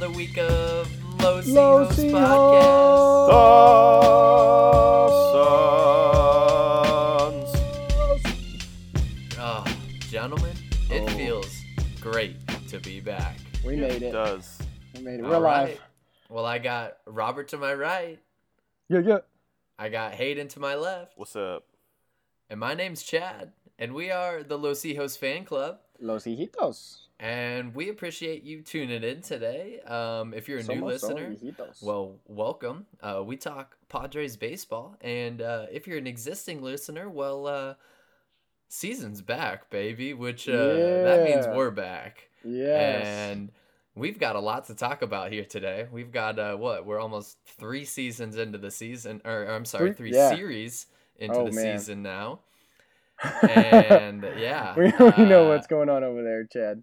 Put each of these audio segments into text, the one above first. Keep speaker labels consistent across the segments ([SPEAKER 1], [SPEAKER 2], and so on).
[SPEAKER 1] Another week of Low C
[SPEAKER 2] Low
[SPEAKER 1] Host
[SPEAKER 2] C
[SPEAKER 1] Podcast. Oh, gentlemen, it
[SPEAKER 2] Oh.
[SPEAKER 1] feels great to be back.
[SPEAKER 2] We made it.
[SPEAKER 3] does.
[SPEAKER 2] We made it.
[SPEAKER 1] All
[SPEAKER 2] We're
[SPEAKER 1] right. Well, I got Robert to my right.
[SPEAKER 2] Yeah, yeah.
[SPEAKER 1] I got Hayden to my left.
[SPEAKER 3] What's up?
[SPEAKER 1] And my name's Chad. And we are the Los Hijos fan club.
[SPEAKER 2] Los hijitos.
[SPEAKER 1] And we appreciate you tuning in today. Um, if you're a new listener, well, welcome. Uh, we talk Padres baseball. And uh, if you're an existing listener, well, uh, season's back, baby, which uh, that means we're back.
[SPEAKER 2] yes.
[SPEAKER 1] And we've got a lot to talk about here today. We've got uh, what? We're almost three seasons into the season, or I'm sorry,
[SPEAKER 2] Three-
[SPEAKER 1] three
[SPEAKER 2] yeah.
[SPEAKER 1] series into
[SPEAKER 2] Oh,
[SPEAKER 1] the
[SPEAKER 2] man.
[SPEAKER 1] season now. And yeah,
[SPEAKER 2] we, we know
[SPEAKER 1] uh,
[SPEAKER 2] what's going on over there, Chad.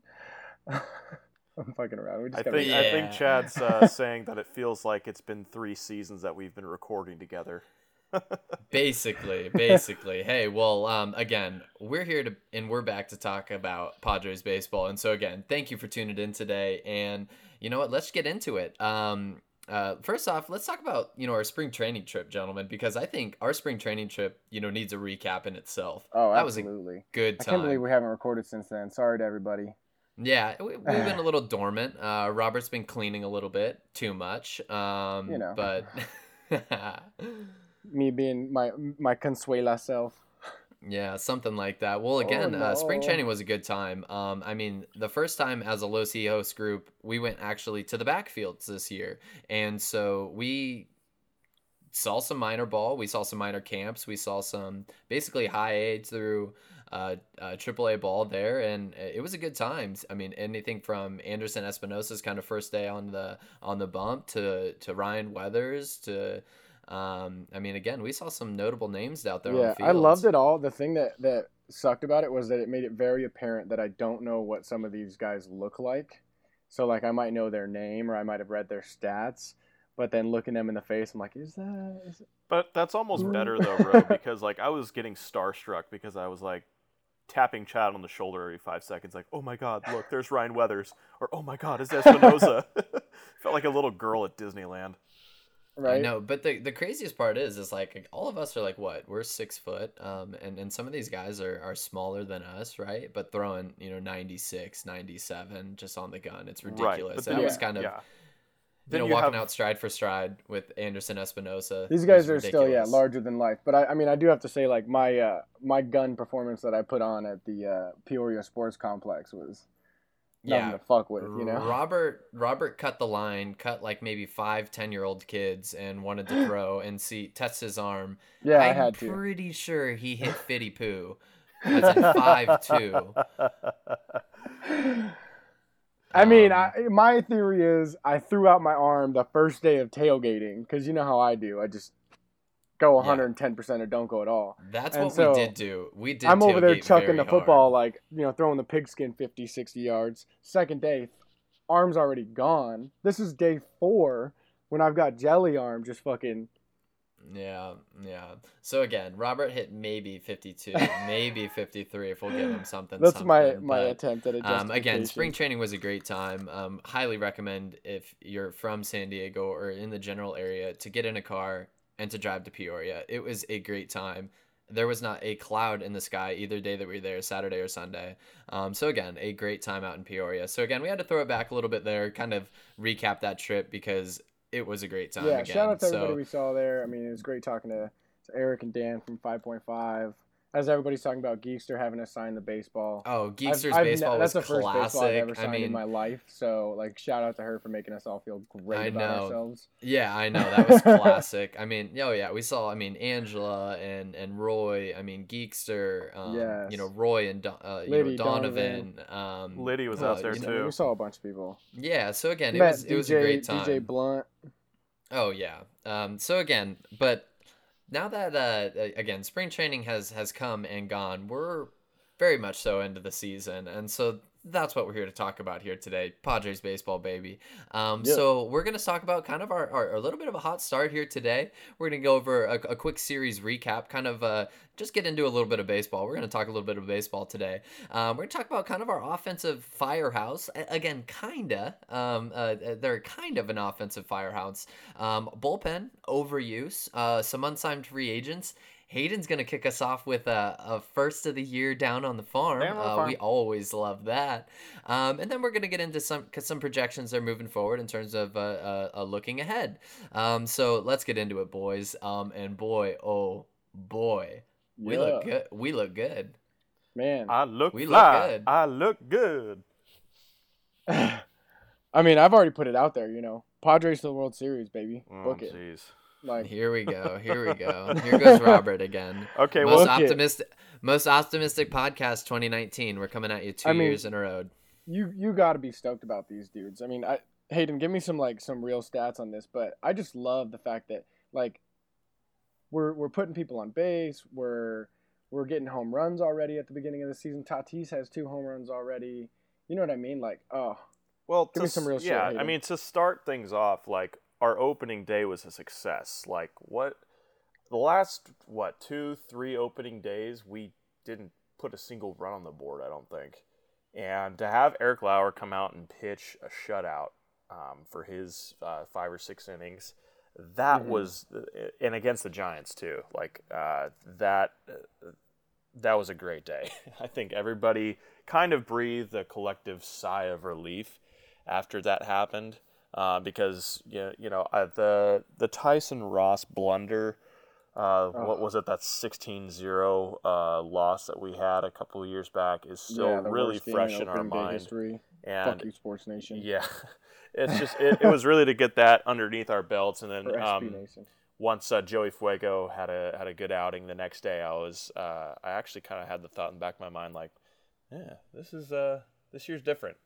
[SPEAKER 2] I'm fucking around. We just
[SPEAKER 3] I
[SPEAKER 2] gotta
[SPEAKER 3] think I think Chad's uh, saying that it feels like it's been three seasons that we've been recording together.
[SPEAKER 1] basically, basically. hey, well, um, again, we're here to and we're back to talk about Padres baseball. And so again, thank you for tuning in today. And you know what? Let's get into it. Um, uh, first off, let's talk about you know our spring training trip, gentlemen, because I think our spring training trip, you know, needs a recap in itself.
[SPEAKER 2] Oh,
[SPEAKER 1] that was a
[SPEAKER 2] absolutely.
[SPEAKER 1] good
[SPEAKER 2] I
[SPEAKER 1] time.
[SPEAKER 2] can't believe we haven't recorded since then. Sorry to everybody.
[SPEAKER 1] Yeah, we, we've been a little dormant. Uh, Robert's been cleaning a little bit too much. Um,
[SPEAKER 2] You know.
[SPEAKER 1] but
[SPEAKER 2] Me being my my consuela self.
[SPEAKER 1] yeah, something like that. Well, again, uh, spring
[SPEAKER 2] Oh,
[SPEAKER 1] training was a good time. Um, I mean, the first time as a Los Hijos group, we went actually to the backfields this year, and so we saw some minor ball. We saw some minor camps. We saw some basically high A through uh, uh, AAA ball there, and it was a good time. I mean, anything from Anderson Espinoza's kind of first day on the on the bump to to Ryan Weathers to. Um, I mean, again, we saw some notable names out there. on
[SPEAKER 2] Yeah,
[SPEAKER 1] the
[SPEAKER 2] I loved it all. The thing that that sucked about it was that it made it very apparent that I don't know what some of these guys look like. So like I might know their name or I might have read their stats, but then looking them in the face, I'm like, is that? Is?
[SPEAKER 3] But that's almost better though, bro, because like I was getting starstruck because I was like tapping Chad on the shoulder every five seconds, like, "Oh my God, look, there's Ryan Weathers," or "Oh my God, is Espinoza?" Felt like a little girl at Disneyland.
[SPEAKER 2] Right?
[SPEAKER 1] No, but the the craziest part is, is like all of us are like what we're six foot, um, and and some of these guys are are smaller than us, right? But throwing you know 96, 97 just on the gun, it's
[SPEAKER 3] Right,
[SPEAKER 1] ridiculous.
[SPEAKER 3] but
[SPEAKER 1] that
[SPEAKER 3] then-
[SPEAKER 1] was kind of
[SPEAKER 3] yeah.
[SPEAKER 1] You
[SPEAKER 3] Then
[SPEAKER 1] know
[SPEAKER 3] you
[SPEAKER 1] walking
[SPEAKER 3] have-
[SPEAKER 1] out stride for stride with Anderson Espinoza.
[SPEAKER 2] These guys
[SPEAKER 1] was
[SPEAKER 2] are still yeah larger than life. But I, I mean I do have to say like my uh, my gun performance that I put on at the uh, Peoria Sports Complex was nothing
[SPEAKER 1] Yeah,
[SPEAKER 2] to fuck with. You know.
[SPEAKER 1] Robert Robert cut the line, cut like maybe five, ten year old kids, and wanted to throw and see test his arm.
[SPEAKER 2] Yeah, I
[SPEAKER 1] I'm
[SPEAKER 2] had to.
[SPEAKER 1] pretty sure he hit Fitty Poo, That's in five two.
[SPEAKER 2] I mean,
[SPEAKER 1] Um,
[SPEAKER 2] I, my theory is I threw out my arm the first day of tailgating because you know how I do. I just go
[SPEAKER 1] Yeah.
[SPEAKER 2] 110% or don't go at all.
[SPEAKER 1] That's
[SPEAKER 2] And
[SPEAKER 1] what
[SPEAKER 2] so,
[SPEAKER 1] we did do. We did.
[SPEAKER 2] I'm over there chucking the football,
[SPEAKER 1] hard.
[SPEAKER 2] like, you know, throwing the pigskin 50, 60 yards. Second day, arm's already gone. This is day four when I've got jelly arm just fucking.
[SPEAKER 1] Yeah, yeah. So again, Robert hit maybe 52, maybe 53 if we'll give him something.
[SPEAKER 2] That's my,
[SPEAKER 1] something,
[SPEAKER 2] my
[SPEAKER 1] but,
[SPEAKER 2] attempt at a
[SPEAKER 1] Um, again, spring training was a great time. Um, highly recommend if you're from San Diego or in the general area to get in a car and to drive to Peoria. It was a great time. There was not a cloud in the sky either day that we were there, Saturday or Sunday. Um, so again, a great time out in Peoria. So again, we had to throw it back a little bit there, kind of recap that trip because it was a great time.
[SPEAKER 2] Yeah,
[SPEAKER 1] again.
[SPEAKER 2] shout out to
[SPEAKER 1] so,
[SPEAKER 2] everybody we saw there. I mean, it was great talking to, to Eric and Dan from 5.5. As everybody's talking about Geekster having us sign the baseball.
[SPEAKER 1] Oh,
[SPEAKER 2] I've-
[SPEAKER 1] Geekster's
[SPEAKER 2] I've ne-
[SPEAKER 1] baseball
[SPEAKER 2] that's
[SPEAKER 1] was
[SPEAKER 2] the first baseball I've
[SPEAKER 1] classic.
[SPEAKER 2] ever
[SPEAKER 1] I
[SPEAKER 2] signed
[SPEAKER 1] mean,
[SPEAKER 2] in my life. So, like, shout out to her for making us all feel great
[SPEAKER 1] I
[SPEAKER 2] about
[SPEAKER 1] know.
[SPEAKER 2] ourselves.
[SPEAKER 1] yeah, I know that was classic. I mean, oh yeah, we saw. I mean, Angela and and Roy. I mean, Geekster. Um,
[SPEAKER 2] Yes.
[SPEAKER 1] You know, Roy and Don- uh, you
[SPEAKER 2] Liddy,
[SPEAKER 1] know Donovan. Um,
[SPEAKER 3] Liddy was
[SPEAKER 1] well,
[SPEAKER 3] out there
[SPEAKER 1] you
[SPEAKER 2] You
[SPEAKER 1] know,
[SPEAKER 2] know,
[SPEAKER 3] too.
[SPEAKER 2] we saw a bunch of people.
[SPEAKER 1] Yeah. So again, it
[SPEAKER 2] Met
[SPEAKER 1] was it was
[SPEAKER 2] DJ,
[SPEAKER 1] a great time.
[SPEAKER 2] DJ Blunt.
[SPEAKER 1] Oh yeah. Um, so again, but now that uh, again, spring training has has come and gone, we're very much so into the season, and so that's what we're here to talk about here today. Padres baseball, baby. Um,
[SPEAKER 2] Yeah.
[SPEAKER 1] So we're gonna talk about kind of our, our a little bit of a hot start here today. We're gonna go over a, a quick series recap, kind of uh, just get into a little bit of baseball. We're gonna talk a little bit of baseball today. Um, we're gonna talk about kind of our offensive firehouse. Again, kinda. Um, uh, they're kind of an offensive firehouse. Um, bullpen overuse. Uh, some unsigned free agents. Hayden's gonna kick us off with a, a first of the year down on the farm.
[SPEAKER 3] On the
[SPEAKER 1] uh. We always love that. Um, and then we're gonna get into some 'cause some projections are moving forward in terms of uh, uh, uh, looking ahead. Um, so let's get into it, boys. Um, and boy, oh boy, we look good. We look good.
[SPEAKER 2] Man.
[SPEAKER 3] I look
[SPEAKER 1] We look good.
[SPEAKER 3] I look good.
[SPEAKER 2] I mean, I've already put it out there, you know. Padres to the World Series, baby.
[SPEAKER 3] Oh,
[SPEAKER 2] Book it.
[SPEAKER 3] jeez.
[SPEAKER 2] Like,
[SPEAKER 1] Here we go. Here we go. Here goes Robert again.
[SPEAKER 3] Okay,
[SPEAKER 1] most
[SPEAKER 3] well,
[SPEAKER 2] Book
[SPEAKER 1] optimistic, most optimistic podcast 2019. We're coming at you two
[SPEAKER 2] I mean-
[SPEAKER 1] years in a row.
[SPEAKER 2] you you got to be stoked about these dudes. I mean, I Hayden, give me some like some real stats on this, but I just love the fact that like we're we're putting people on base. We're we're getting home runs already at the beginning of the season. Tatis has two home runs already. You know what I mean? Like, oh,
[SPEAKER 3] Well,
[SPEAKER 2] Give
[SPEAKER 3] to
[SPEAKER 2] me some
[SPEAKER 3] s-
[SPEAKER 2] real shit,
[SPEAKER 3] Yeah, I mean, to start things off, like our opening day was a success. Like what, the last what two, three opening days, we didn't put a single run on the board. I don't think. And to have Eric Lauer come out and pitch a shutout um, for his uh, five or six innings, that
[SPEAKER 2] Mhm.
[SPEAKER 3] was, and against the Giants too. Like uh, that, uh, that was a great day. I think everybody kind of breathed a collective sigh of relief after that happened uh, because you you know uh, the the Tyson Ross blunder. Uh, what was it? That 16-0 uh, loss that we had a couple of years back is still
[SPEAKER 2] yeah,
[SPEAKER 3] really fresh in our
[SPEAKER 2] opening
[SPEAKER 3] mind.
[SPEAKER 2] History.
[SPEAKER 3] And
[SPEAKER 2] Fuck you, Sports Nation.
[SPEAKER 3] yeah, it's just it, it was really to get that underneath our belts, and then um, once uh, Joey Fuego had a had a good outing the next day, I was uh, I actually kind of had the thought in the back of my mind like, yeah, this is uh this year's different.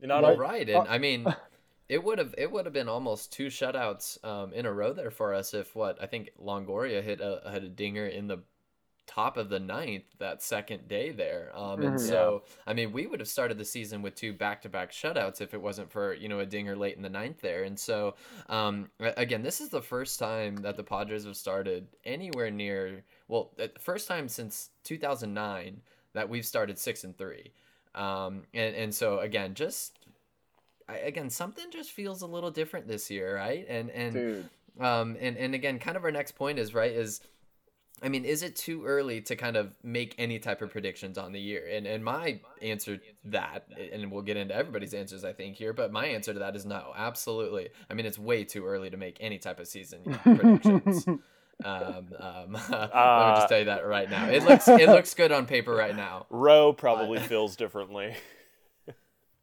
[SPEAKER 3] You know,
[SPEAKER 2] Right.
[SPEAKER 1] Right, and I mean, it would have it would have been almost two shutouts um, in a row there for us if what I think Longoria hit a had a dinger in the top of the ninth that second day there, um, and
[SPEAKER 2] Mhm.
[SPEAKER 1] so I mean we would have started the season with two back to back shutouts if it wasn't for you know a dinger late in the ninth there, and so um, again this is the first time that the Padres have started anywhere near well the first time since 2009 that we've started six and three. Um, and, and so again, just I, again, something just feels a little different this year, right? And and
[SPEAKER 2] Dude,
[SPEAKER 1] um and and again, kind of our next point is right is. I mean, is it too early to kind of make any type of predictions on the year? And and my answer to that, and we'll get into everybody's answers, I think here, but my answer to that is no, absolutely. I mean, it's way too early to make any type of season predictions. um, um, let me
[SPEAKER 3] Uh,
[SPEAKER 1] just tell you that right now. It looks it looks good on paper right now.
[SPEAKER 3] Roe probably feels differently.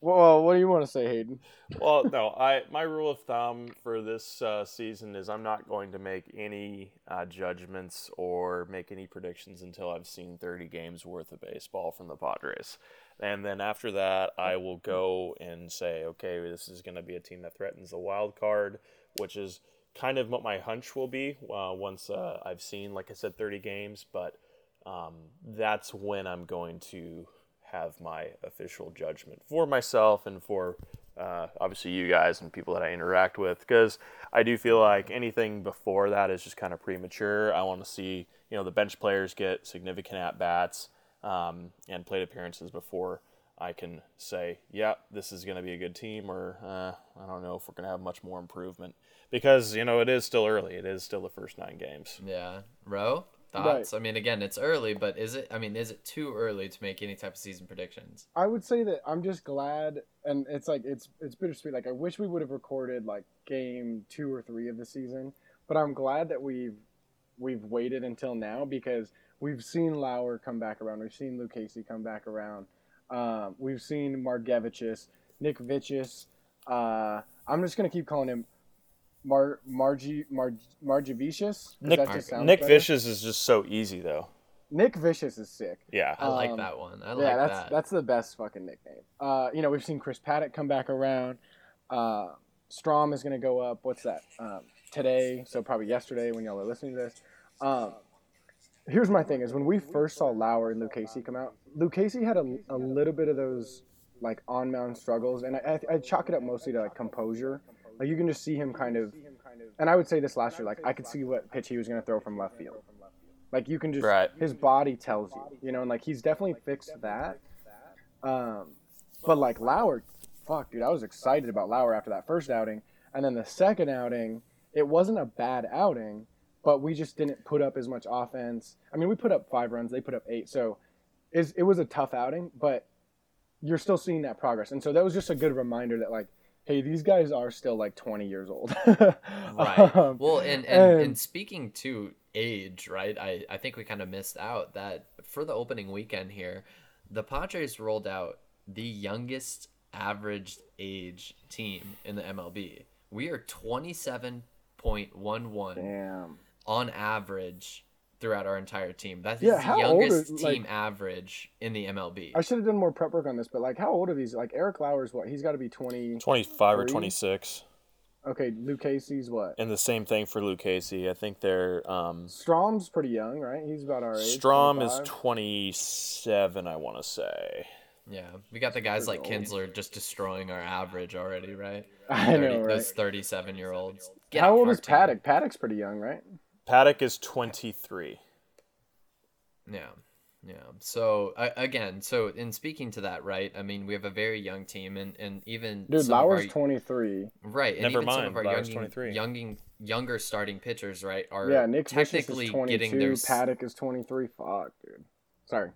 [SPEAKER 2] well, what do you want to say, Hayden?
[SPEAKER 3] well, no, I my rule of thumb for this uh, season is I'm not going to make any uh, judgments or make any predictions until I've seen 30 games worth of baseball from the Padres, and then after that I will go and say, okay, this is going to be a team that threatens the wild card, which is kind of what my hunch will be uh, once uh, I've seen, like I said, 30 games, but um, that's when I'm going to have my official judgment for myself and for uh, obviously you guys and people that I interact with because I do feel like anything before that is just kind of premature. I want to see you know the bench players get significant at bats um, and plate appearances before I can say, yeah, this is going to be a good team, or uh, I don't know if we're going to have much more improvement because you know it is still early. It is still the first nine games.
[SPEAKER 1] Yeah, Ro, thoughts? I mean, again, it's early, but is it? I mean, is it too early to make any type of season predictions?
[SPEAKER 2] I would say that I'm just glad, and it's like it's it's bittersweet. Like I wish we would have recorded like game two or three of the season, but I'm glad that we've we've waited until now because we've seen Lauer come back around. We've seen Lucchesi come back around. Um, we've seen Margevicius, Nick Vicious. Uh, I'm just gonna keep calling him Mar Margie Mar Margevicius. 'cause
[SPEAKER 3] Nick
[SPEAKER 2] that just
[SPEAKER 3] Nick
[SPEAKER 2] better.
[SPEAKER 3] Vicious is just so easy though.
[SPEAKER 2] Nick Vicious is sick.
[SPEAKER 3] Yeah.
[SPEAKER 1] I like
[SPEAKER 2] Um,
[SPEAKER 1] that one. I
[SPEAKER 2] yeah,
[SPEAKER 1] like
[SPEAKER 2] that's
[SPEAKER 1] that.
[SPEAKER 2] that's the best fucking nickname. Uh, you know, we've seen Chris Paddack come back around. Uh, Strahm is gonna go up. What's that? Um, today, so probably yesterday when y'all are listening to this. Um, here's my thing: is when we first saw Lauer and Lucchesi come out, Lucchesi had a, a little bit of those like on mound struggles, and I, I, I chalk it up mostly to like composure. Like you can just see him kind of, and I would say this last year, like I could see what pitch he was going to throw from left field. Like you can just
[SPEAKER 3] Right.
[SPEAKER 2] his body tells you, you know, and like he's definitely fixed that. Um, but like Lauer, fuck, dude, I was excited about Lauer after that first outing, and then the second outing, it wasn't a bad outing, but we just didn't put up as much offense. I mean, we put up five runs, they put up eight, so is it was a tough outing, but you're still seeing that progress, and so that was just a good reminder that like, hey, these guys are still like 20 years old.
[SPEAKER 1] right
[SPEAKER 2] Um,
[SPEAKER 1] well and and,
[SPEAKER 2] and-
[SPEAKER 1] and speaking to age right i i think we kind of missed out that for the opening weekend here the padres rolled out the youngest average age team in the mlb we are 27.11
[SPEAKER 2] Damn.
[SPEAKER 1] on average throughout our entire team that's
[SPEAKER 2] Yeah,
[SPEAKER 1] the youngest
[SPEAKER 2] is-
[SPEAKER 1] team
[SPEAKER 2] like-
[SPEAKER 1] average in the mlb
[SPEAKER 2] I should have done more prep work on this, but like, how old are these? Like Eric Lauer's what? He's got to be 20.
[SPEAKER 3] 25 or 26.
[SPEAKER 2] Okay, Lucchesi's what?
[SPEAKER 3] And the same thing for Lucchesi. I think they're um,
[SPEAKER 2] Strahm's pretty young, right? He's about our age.
[SPEAKER 3] Strahm is 27, I want to say.
[SPEAKER 1] yeah we got the guys like kinsler just destroying our average already right
[SPEAKER 2] I
[SPEAKER 1] 30
[SPEAKER 2] know, right?
[SPEAKER 1] those 37 year olds
[SPEAKER 2] How old is Paddack? Paddack's pretty young, right?
[SPEAKER 3] Paddack is 23.
[SPEAKER 1] Yeah. Yeah. So uh, again, so in speaking to that, right? I mean, we have a very young team, and and even
[SPEAKER 2] Dude,
[SPEAKER 1] some of
[SPEAKER 2] Lauer's
[SPEAKER 1] our,
[SPEAKER 2] 23.
[SPEAKER 1] right, and
[SPEAKER 3] Never
[SPEAKER 1] even some
[SPEAKER 3] mind,
[SPEAKER 1] of our
[SPEAKER 3] Lauer's
[SPEAKER 1] young,
[SPEAKER 3] 23.
[SPEAKER 1] young, younger starting pitchers, right, are
[SPEAKER 2] Yeah, Nick Vicious
[SPEAKER 1] technically
[SPEAKER 2] is 22.
[SPEAKER 1] getting their
[SPEAKER 2] Paddack is 23. Fuck, dude. Sorry.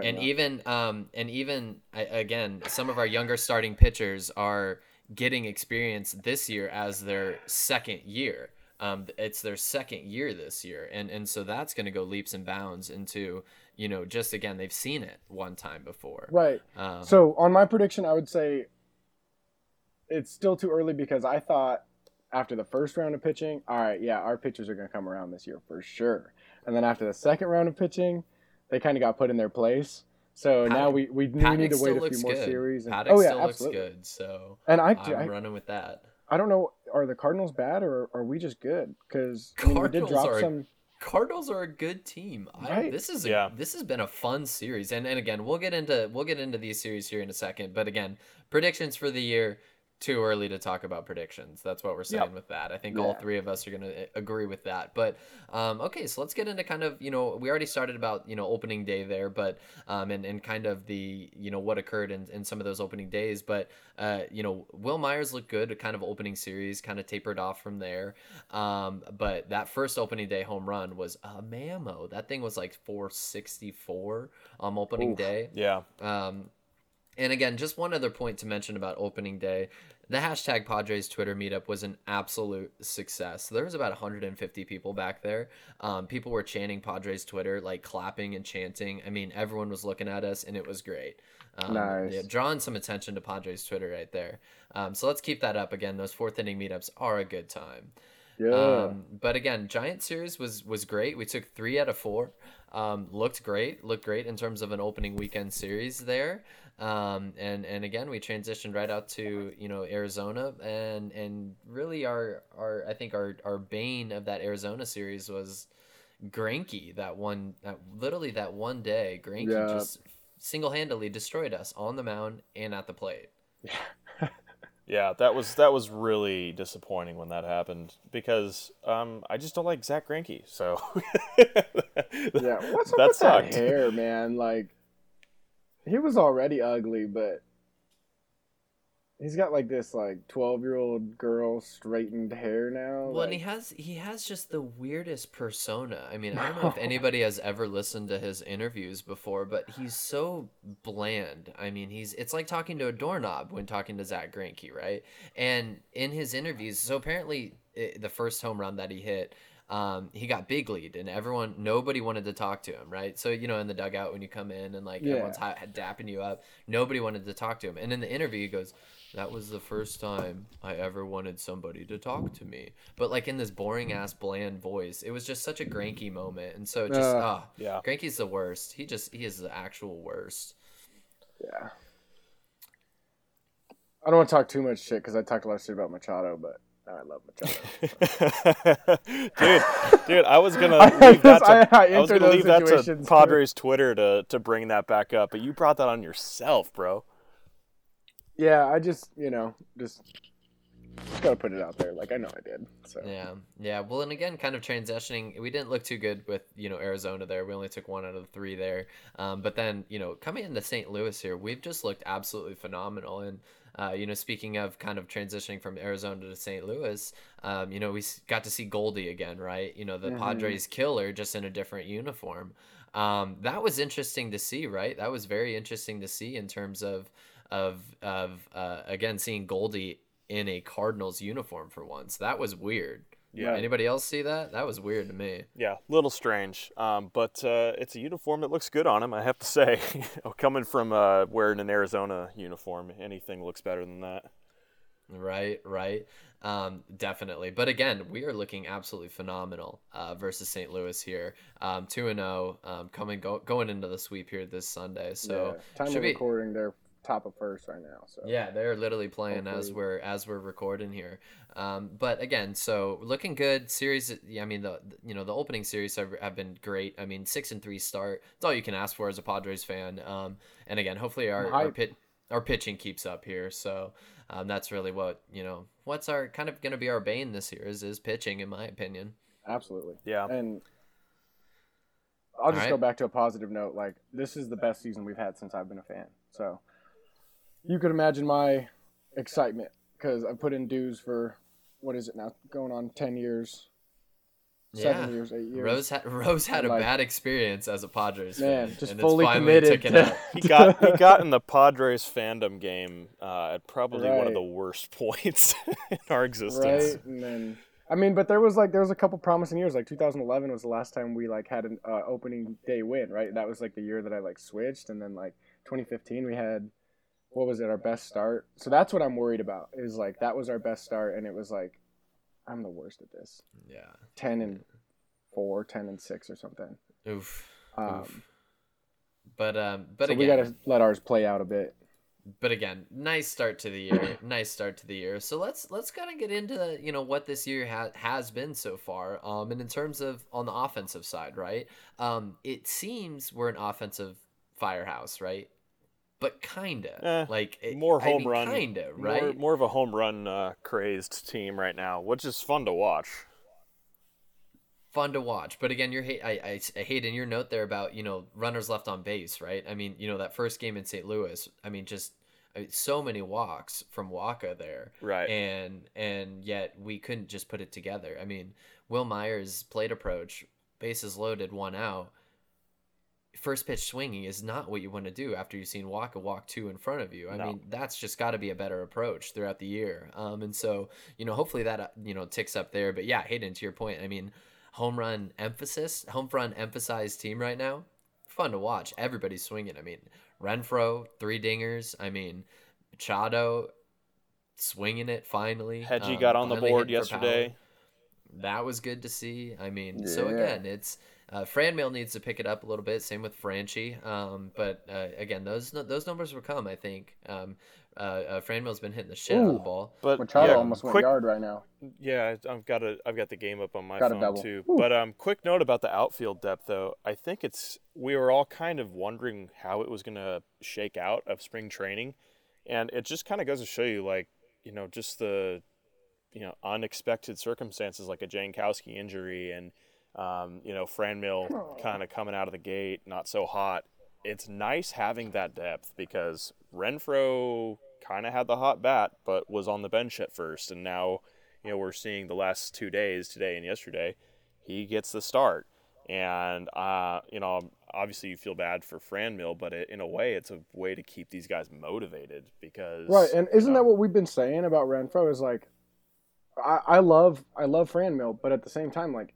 [SPEAKER 1] And
[SPEAKER 2] out.
[SPEAKER 1] even um and even I- again, some of our younger starting pitchers are getting experience this year as their second year. Um, it's their second year this year, and and so that's going to go leaps and bounds into you know just again they've seen it one time before.
[SPEAKER 2] Right.
[SPEAKER 1] Um,
[SPEAKER 2] So on my prediction, I would say it's still too early because I thought after the first round of pitching, all right, yeah, our pitchers are going to come around this year for sure. And then after the second round of pitching, they kind of got put in their place. So now we, we, we need to wait a few more
[SPEAKER 1] good.
[SPEAKER 2] series. And,
[SPEAKER 1] Paddack
[SPEAKER 2] oh yeah,
[SPEAKER 1] still
[SPEAKER 2] absolutely.
[SPEAKER 1] looks good, so
[SPEAKER 2] And I,
[SPEAKER 1] I'm
[SPEAKER 2] I,
[SPEAKER 1] running with that.
[SPEAKER 2] I don't know, are the Cardinals bad or are we just good? Because I mean, we did
[SPEAKER 1] Cardinals
[SPEAKER 2] drop
[SPEAKER 1] are-
[SPEAKER 2] some.
[SPEAKER 1] Cardinals are a good team. I,
[SPEAKER 2] Right.
[SPEAKER 1] this is a,
[SPEAKER 3] Yeah.
[SPEAKER 1] this has been a fun series, and and again we'll get into we'll get into these series here in a second. But again, predictions for the year. Too early to talk about predictions. That's what we're saying
[SPEAKER 2] Yep.
[SPEAKER 1] with that. I think all three of us are going to agree with that. But um, okay, so let's get into kind of you know we already started about you know opening day there, but um, and and kind of the you know what occurred in, in some of those opening days. But uh, you know Wil Myers looked good. Kind of opening series, kind of tapered off from there. Um, but that first opening day home run was a mammo. That thing was like 464 on opening
[SPEAKER 2] Oof.
[SPEAKER 1] day.
[SPEAKER 3] Yeah.
[SPEAKER 1] Um, and again, just one other point to mention about opening day. The hashtag Padres Twitter meetup was an absolute success. There was about 150 people back there. Um, people were chanting Padres Twitter, like clapping and chanting. I mean, everyone was looking at us, and it was great. Um,
[SPEAKER 2] Nice.
[SPEAKER 1] yeah, drawing some attention to Padres Twitter right there. Um, so let's keep that up. Again, those fourth inning meetups are a good time.
[SPEAKER 2] Yeah.
[SPEAKER 1] Um, but again, Giant series was was great. We took three out of four. Um, looked great. Looked great in terms of an opening weekend series there. Um, and and again, we transitioned right out to you know Arizona, and and really our our I think our our bane of that Arizona series was Greinke. That one, that literally that one day, Greinke
[SPEAKER 2] Yeah.
[SPEAKER 1] just single handedly destroyed us on the mound and at the plate.
[SPEAKER 3] Yeah, that was that was really disappointing when that happened because um, I just don't like Zach Greinke. So
[SPEAKER 2] yeah. What's up
[SPEAKER 3] that
[SPEAKER 2] with
[SPEAKER 3] sucked.
[SPEAKER 2] that hair, man? Like, he was already ugly, but he's got like this like twelve year old girl straightened hair now.
[SPEAKER 1] Well, and he has he has just the weirdest persona. I mean, I don't know if anybody has ever listened to his interviews before, but he's so bland. I mean, he's it's like talking to a doorknob when talking to Zach Greinke, right? And in his interviews, so apparently i the first home run that he hit. Um, he got big lead and everyone nobody wanted to talk to him right so you know in the dugout when you come in and like
[SPEAKER 2] Yeah.
[SPEAKER 1] everyone's hi- dapping you up nobody wanted to talk to him and in the interview he goes that was the first time I ever wanted somebody to talk to me. But like in this boring ass bland voice, it was just such a Greinke moment. And so just
[SPEAKER 2] Ugh.
[SPEAKER 1] ah,
[SPEAKER 3] Yeah.
[SPEAKER 1] Greinke's the worst. He just he is the actual worst.
[SPEAKER 2] yeah. I don't want to talk too much shit because I talked a lot of shit about Machado, but I love Machado.
[SPEAKER 3] dude, dude, I was gonna
[SPEAKER 2] I
[SPEAKER 3] leave that
[SPEAKER 2] just- I-
[SPEAKER 3] to,
[SPEAKER 2] I
[SPEAKER 3] I, was gonna leave that to. Padres Twitter to to bring that back up, but you brought that on yourself, bro.
[SPEAKER 2] Yeah, I just you know just just gotta put it out there. Like I know I did. So
[SPEAKER 1] Yeah, yeah. Well, and again, kind of transitioning, we didn't look too good with you know Arizona there. We only took one out of the three there. Um, but then you know coming into St. Louis here, we've just looked absolutely phenomenal. And uh, you know, speaking of kind of transitioning from Arizona to St. Louis, um, you know, we got to see Goldie again, right? You know, the
[SPEAKER 2] Mhm.
[SPEAKER 1] Padres killer, just in a different uniform. Um, that was interesting to see, right? That was very interesting to see in terms of of of uh, again seeing Goldie in a Cardinals uniform for once. That was weird.
[SPEAKER 3] Yeah,
[SPEAKER 1] Anybody else see that? That was weird to me.
[SPEAKER 3] yeah, little strange. Um, but uh, it's a uniform that looks good on him. I have to say, coming from uh, wearing an Arizona uniform, anything looks better than that.
[SPEAKER 1] Right, right. Um, definitely. But again, we are looking absolutely phenomenal uh, versus St. Louis here. Um, 2 and 0 um, coming go, going into the sweep here this Sunday. So
[SPEAKER 2] yeah. time
[SPEAKER 1] should
[SPEAKER 2] of
[SPEAKER 1] be-
[SPEAKER 2] recording, they're top of first right now. So
[SPEAKER 1] Yeah, they're literally playing as we're as we're recording here. Um, but again, so looking good. Series, yeah, I mean the you know the opening series have, have been great. I mean six and three start. It's all you can ask for as a Padres fan. Um, and again, hopefully our
[SPEAKER 2] I'm
[SPEAKER 1] our pit our pitching keeps up here. So um, that's really what you know. What's our kind of going to be our bane this year is is pitching, in my opinion.
[SPEAKER 2] absolutely.
[SPEAKER 3] Yeah,
[SPEAKER 2] And I'll just
[SPEAKER 1] Alright.
[SPEAKER 2] go back to a positive note. Like this is the best season we've had since I've been a fan. So you could imagine my excitement because I put in dues for what is it now? Going on ten years, seven
[SPEAKER 1] Yeah.
[SPEAKER 2] years, eight years.
[SPEAKER 1] Rose had Rose had a
[SPEAKER 2] Like-
[SPEAKER 1] bad experience as a Padres
[SPEAKER 2] Man,
[SPEAKER 1] fan,
[SPEAKER 2] just
[SPEAKER 1] and it's
[SPEAKER 2] fully
[SPEAKER 1] finally
[SPEAKER 2] committed
[SPEAKER 1] taken
[SPEAKER 2] to-
[SPEAKER 1] out.
[SPEAKER 3] he got he got in the Padres fandom game uh, at probably one of the worst points in our existence.
[SPEAKER 2] right? And then I mean, but there was like there was a couple promising years. Like 2011 was the last time we like had an uh, opening day win, right? That was like the year that I like switched, and then like 2015 we had what was it our best start? So that's what I'm worried about. Is like that was our best start, and it was like I'm the worst at this.
[SPEAKER 1] Yeah.
[SPEAKER 2] 10 and four, 10 and six, or something.
[SPEAKER 1] Oof.
[SPEAKER 2] Um,
[SPEAKER 1] Oof. But um, but
[SPEAKER 2] so
[SPEAKER 1] again,
[SPEAKER 2] we gotta let ours play out a bit.
[SPEAKER 1] but again, nice start to the year. nice start to the year. So let's let's kind of get into you know what this year ha- has been so far. Um, and in terms of on the offensive side, right? Um, it seems we're an offensive firehouse, right? But kinda
[SPEAKER 3] Eh,
[SPEAKER 1] like it-
[SPEAKER 3] more
[SPEAKER 1] I
[SPEAKER 3] home
[SPEAKER 1] mean,
[SPEAKER 3] run,
[SPEAKER 1] kinda
[SPEAKER 3] More,
[SPEAKER 1] right.
[SPEAKER 3] more of a home run uh, crazed team right now, which is fun to watch.
[SPEAKER 1] fun to watch. But again, you're hate. I, I, I hate in your note there about you know runners left on base, right? I mean, you know that first game in St. Louis. I mean, just I mean, so many walks from Wacha there,
[SPEAKER 3] Right.
[SPEAKER 1] and and yet we couldn't just put it together. I mean, Wil Myers' plate approach, bases loaded, one out. First pitch swinging is not what you want to do after you've seen Wacha walk two in front of you. I
[SPEAKER 3] No.
[SPEAKER 1] mean, that's just got to be a better approach throughout the year. Um, and so you know, hopefully that uh, you know ticks up there. But yeah, Hayden, to your point, I mean, home run emphasis, home run emphasized team right now. Fun to watch. Everybody's swinging. I mean, Renfroe three dingers. I mean, Machado swinging it finally.
[SPEAKER 3] Hedgie
[SPEAKER 1] um,
[SPEAKER 3] got on the board yesterday.
[SPEAKER 1] That was good to see. I mean, so again, it's uh, Franmil needs to pick it up a little bit. Same with Franchy. Um, but uh, again, those those numbers will come. I think. Um, uh, uh, Franmil's been hitting the shit out of the ball.
[SPEAKER 3] But
[SPEAKER 2] Machado
[SPEAKER 3] yeah,
[SPEAKER 2] almost went yard right now.
[SPEAKER 3] Yeah, I- I've got a, I've got the game up on my
[SPEAKER 2] Got a
[SPEAKER 3] phone
[SPEAKER 2] double.
[SPEAKER 3] too.
[SPEAKER 2] Whew.
[SPEAKER 3] But um, quick note about the outfield depth though. I think it's we were all kind of wondering how it was gonna shake out of spring training, and it just kind of goes to show you like you know just the you know unexpected circumstances like a Jankowski injury and um, you know Franmil kind of coming out of the gate not so hot. It's nice having that depth because Renfroe kind of had the hot bat, but was on the bench at first, and now you know we're seeing the last two days, today and yesterday, he gets the start, and uh, you know obviously you feel bad for Franmil, but it, in a way it's a way to keep these guys motivated because
[SPEAKER 2] Right, and isn't
[SPEAKER 3] you
[SPEAKER 2] that what we've been saying about Renfroe? Is like, I, I love I love Franmil, but at the same time, like,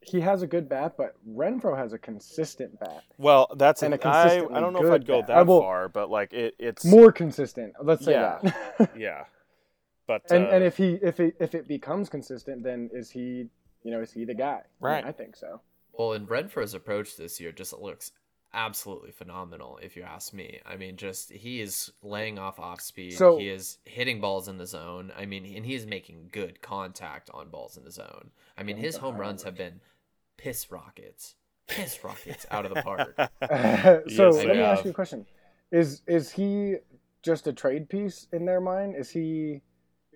[SPEAKER 2] he has a good bat, but Renfroe has a consistent bat,
[SPEAKER 3] well that's
[SPEAKER 2] and
[SPEAKER 3] an,
[SPEAKER 2] a
[SPEAKER 3] I, I don't know if I'd go
[SPEAKER 2] bat.
[SPEAKER 3] that
[SPEAKER 2] will-
[SPEAKER 3] far, but like it it's
[SPEAKER 2] more consistent. Let's say
[SPEAKER 3] Yeah.
[SPEAKER 2] that.
[SPEAKER 3] yeah, but
[SPEAKER 2] and
[SPEAKER 3] uh,
[SPEAKER 2] and if he if it if it becomes consistent, then is he you know is he the guy? I mean,
[SPEAKER 3] Right.
[SPEAKER 2] I think so.
[SPEAKER 1] Well, and Renfroe's approach this year just looks absolutely phenomenal, if you ask me. I mean, just he is laying off off speed.
[SPEAKER 2] So-
[SPEAKER 1] he is hitting balls in the zone. I mean, and he is making good contact on balls in the zone. I mean, his home runs have been piss rockets, piss rockets out of the park.
[SPEAKER 2] so
[SPEAKER 3] Yes,
[SPEAKER 2] let
[SPEAKER 1] they
[SPEAKER 2] me ask you a question: Is is he just a trade piece in their mind? Is he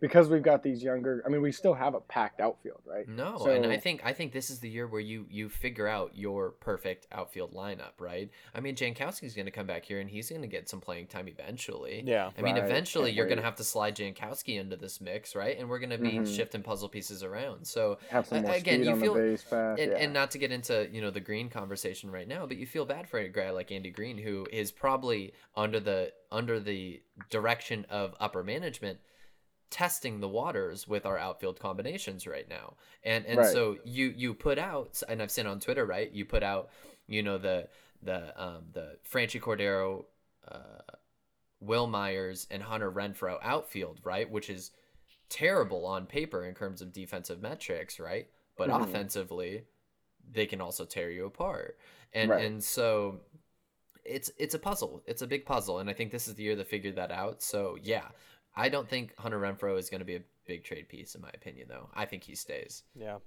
[SPEAKER 2] because we've got these younger? I mean, we still have a packed outfield, right?
[SPEAKER 1] No,
[SPEAKER 2] So-
[SPEAKER 1] and I think I think this is the year where you you figure out your perfect outfield lineup, right? I mean, Jankowski's going to come back here and he's going to get some playing time eventually.
[SPEAKER 3] Yeah.
[SPEAKER 1] I mean, eventually you're going to have to slide Jankowski into this mix, right? And we're going to be
[SPEAKER 2] Mhm.
[SPEAKER 1] shifting puzzle pieces around. So
[SPEAKER 2] Have some more
[SPEAKER 1] again, you feel-
[SPEAKER 2] path.
[SPEAKER 1] and,
[SPEAKER 2] yeah.
[SPEAKER 1] and not to get into you know the green conversation right now but you feel bad for a guy like andy green who is probably under the under the direction of upper management testing the waters with our outfield combinations right now. And and
[SPEAKER 2] Right.
[SPEAKER 1] so you you put out and i've seen on twitter right? You put out you know the the um the franchy cordero uh wil myers and hunter renfroe outfield right? Which is terrible on paper in terms of defensive metrics right? But
[SPEAKER 2] Mhm.
[SPEAKER 1] offensively they can also tear you apart. And
[SPEAKER 2] Right.
[SPEAKER 1] and so it's it's a puzzle. It's a big puzzle. And i think this is the year to figure that out. So yeah i don't think hunter renfroe is going to be a big trade piece in my opinion though i think he stays
[SPEAKER 3] Yeah.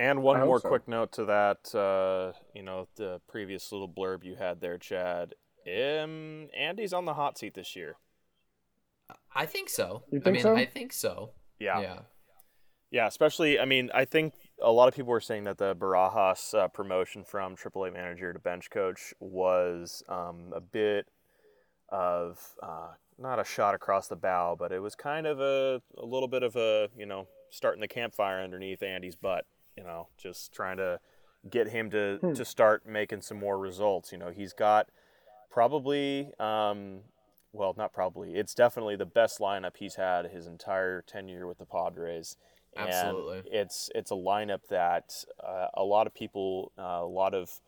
[SPEAKER 3] And one more
[SPEAKER 2] so.
[SPEAKER 3] quick note to that, uh, you know, the previous little blurb you had there, Chad. Um, Andy's on the hot seat this year.
[SPEAKER 1] i think so
[SPEAKER 2] You
[SPEAKER 1] i
[SPEAKER 2] think
[SPEAKER 1] mean
[SPEAKER 2] so?
[SPEAKER 1] i think so
[SPEAKER 3] Yeah.
[SPEAKER 1] yeah
[SPEAKER 3] Yeah, especially, I mean, I think a lot of people were saying that the Barajas uh, promotion from AAA manager to bench coach was um, a bit of uh, not a shot across the bow, but it was kind of a, a little bit of a, you know, starting the campfire underneath Andy's butt, you know, just trying to get him to,
[SPEAKER 2] Hmm.
[SPEAKER 3] to start making some more results. You know, he's got probably, um, well, not probably, it's definitely the best lineup he's had his entire tenure with the Padres. And
[SPEAKER 1] Absolutely.
[SPEAKER 3] it's it's a lineup that uh, a lot of people, uh, a lot of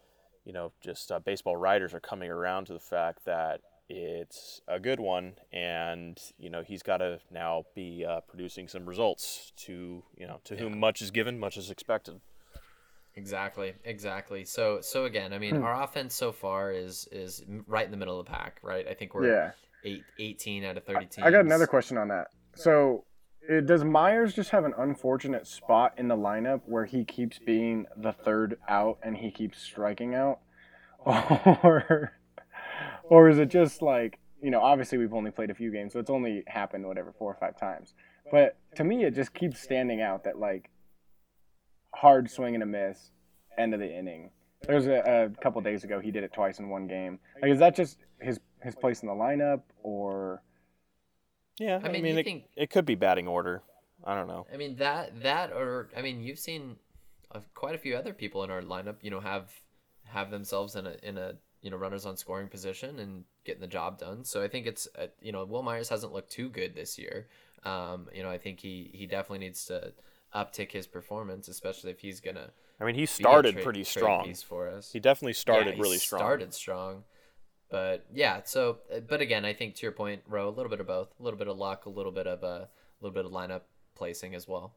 [SPEAKER 3] you know, just uh, baseball writers are coming around to the fact that it's a good one, and you know he's got to now be uh, producing some results to you know to whom much is given, much is expected.
[SPEAKER 1] Exactly, exactly. So, so again, I mean,
[SPEAKER 2] Hmm.
[SPEAKER 1] our offense so far is is right in the middle of the pack, right? I think we're
[SPEAKER 2] yeah.
[SPEAKER 1] eight, 18 out of thirty teams.
[SPEAKER 2] I got another question on that. So, it, does Myers just have an unfortunate spot in the lineup where he keeps being the third out and he keeps striking out, or, or is it just like you know? Obviously, we've only played a few games, so it's only happened whatever four or five times. But to me, it just keeps standing out that like hard swing and a miss, end of the inning. There was a, a couple days ago he did it twice in one game. Like, is that just his his place in the lineup, or
[SPEAKER 3] Yeah,
[SPEAKER 1] I
[SPEAKER 3] I
[SPEAKER 1] mean,
[SPEAKER 3] mean, it,
[SPEAKER 1] think-
[SPEAKER 3] it could be batting order. I don't know.
[SPEAKER 1] I mean that that or I mean you've seen uh, quite a few other people in our lineup, you know, have have themselves in a in a you know runners on scoring position and getting the job done. So I think it's uh, you know Wil Myers hasn't looked too good this year. Um, you know I think he he definitely needs to uptick his performance, especially if he's gonna
[SPEAKER 3] I mean, he started
[SPEAKER 1] trade-
[SPEAKER 3] pretty strong.
[SPEAKER 1] piece for us.
[SPEAKER 3] He definitely started
[SPEAKER 1] Yeah, he
[SPEAKER 3] really strong.
[SPEAKER 1] Started strong. But yeah, so uh, but again, I think to your point, Ro, a little bit of both, a little bit of luck, a little bit of a little bit of lineup placing as well.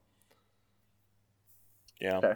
[SPEAKER 3] Yeah,
[SPEAKER 2] Okay.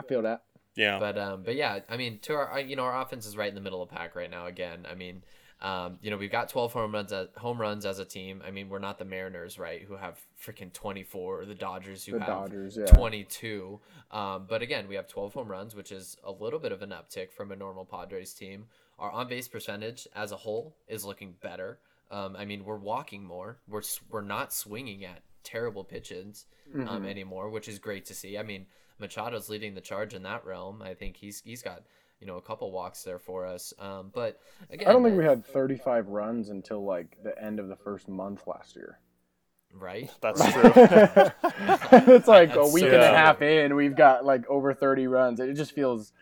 [SPEAKER 2] I feel that.
[SPEAKER 3] Yeah.
[SPEAKER 1] But um, but yeah, I mean, to our you know our offense is right in the middle of the pack right now. Again, I mean, um, you know we've got 12 home runs as, home runs as a team. I mean, we're not the Mariners, right, who have freaking 24, or the Dodgers who
[SPEAKER 2] The
[SPEAKER 1] have
[SPEAKER 2] Dodgers, yeah.
[SPEAKER 1] 22. Um, but again, we have 12 home runs, which is a little bit of an uptick from a normal Padres team. Our on base percentage as a whole is looking better. Um, I mean, we're walking more. We're we're not swinging at terrible pitches um,
[SPEAKER 2] Mhm.
[SPEAKER 1] anymore, which is great to see. I mean, Machado's leading the charge in that realm. I think he's he's got you know a couple walks there for us. Um, but again,
[SPEAKER 2] I don't think we had 35 runs until like the end of the first month last year.
[SPEAKER 1] right.
[SPEAKER 3] That's true.
[SPEAKER 2] it's like a week
[SPEAKER 1] so
[SPEAKER 2] and a half in, we've got like over 30 runs. It just feels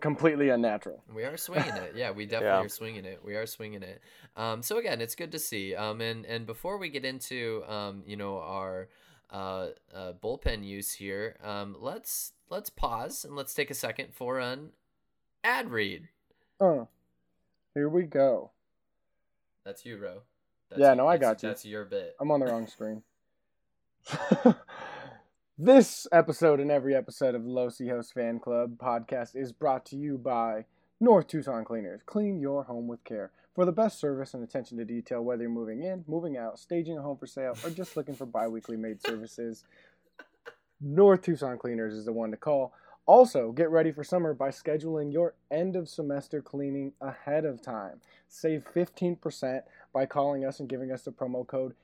[SPEAKER 2] completely unnatural.
[SPEAKER 1] We are swinging it. Yeah, we definitely
[SPEAKER 3] Yeah.
[SPEAKER 1] are swinging it. We are swinging it. Um, so again, it's good to see. Um, and and before we get into um, you know, our uh, uh, bullpen use here, um, let's let's pause and let's take a second for an ad read.
[SPEAKER 2] Oh, here we go.
[SPEAKER 1] That's you, Ro. That's
[SPEAKER 2] Yeah,
[SPEAKER 1] you-
[SPEAKER 2] no, I
[SPEAKER 1] that's-
[SPEAKER 2] got you.
[SPEAKER 1] That's your bit.
[SPEAKER 2] I'm on the wrong screen. this episode and every episode of C Host Fan Club podcast is brought to you by North Tucson Cleaners. Clean your home with care. For the best service and attention to detail, whether you're moving in, moving out, staging a home for sale, or just looking for bi weekly maid services, North Tucson Cleaners is the one to call. Also, get ready for summer by scheduling your end of semester cleaning ahead of time. Save 15% by calling us and giving us the promo code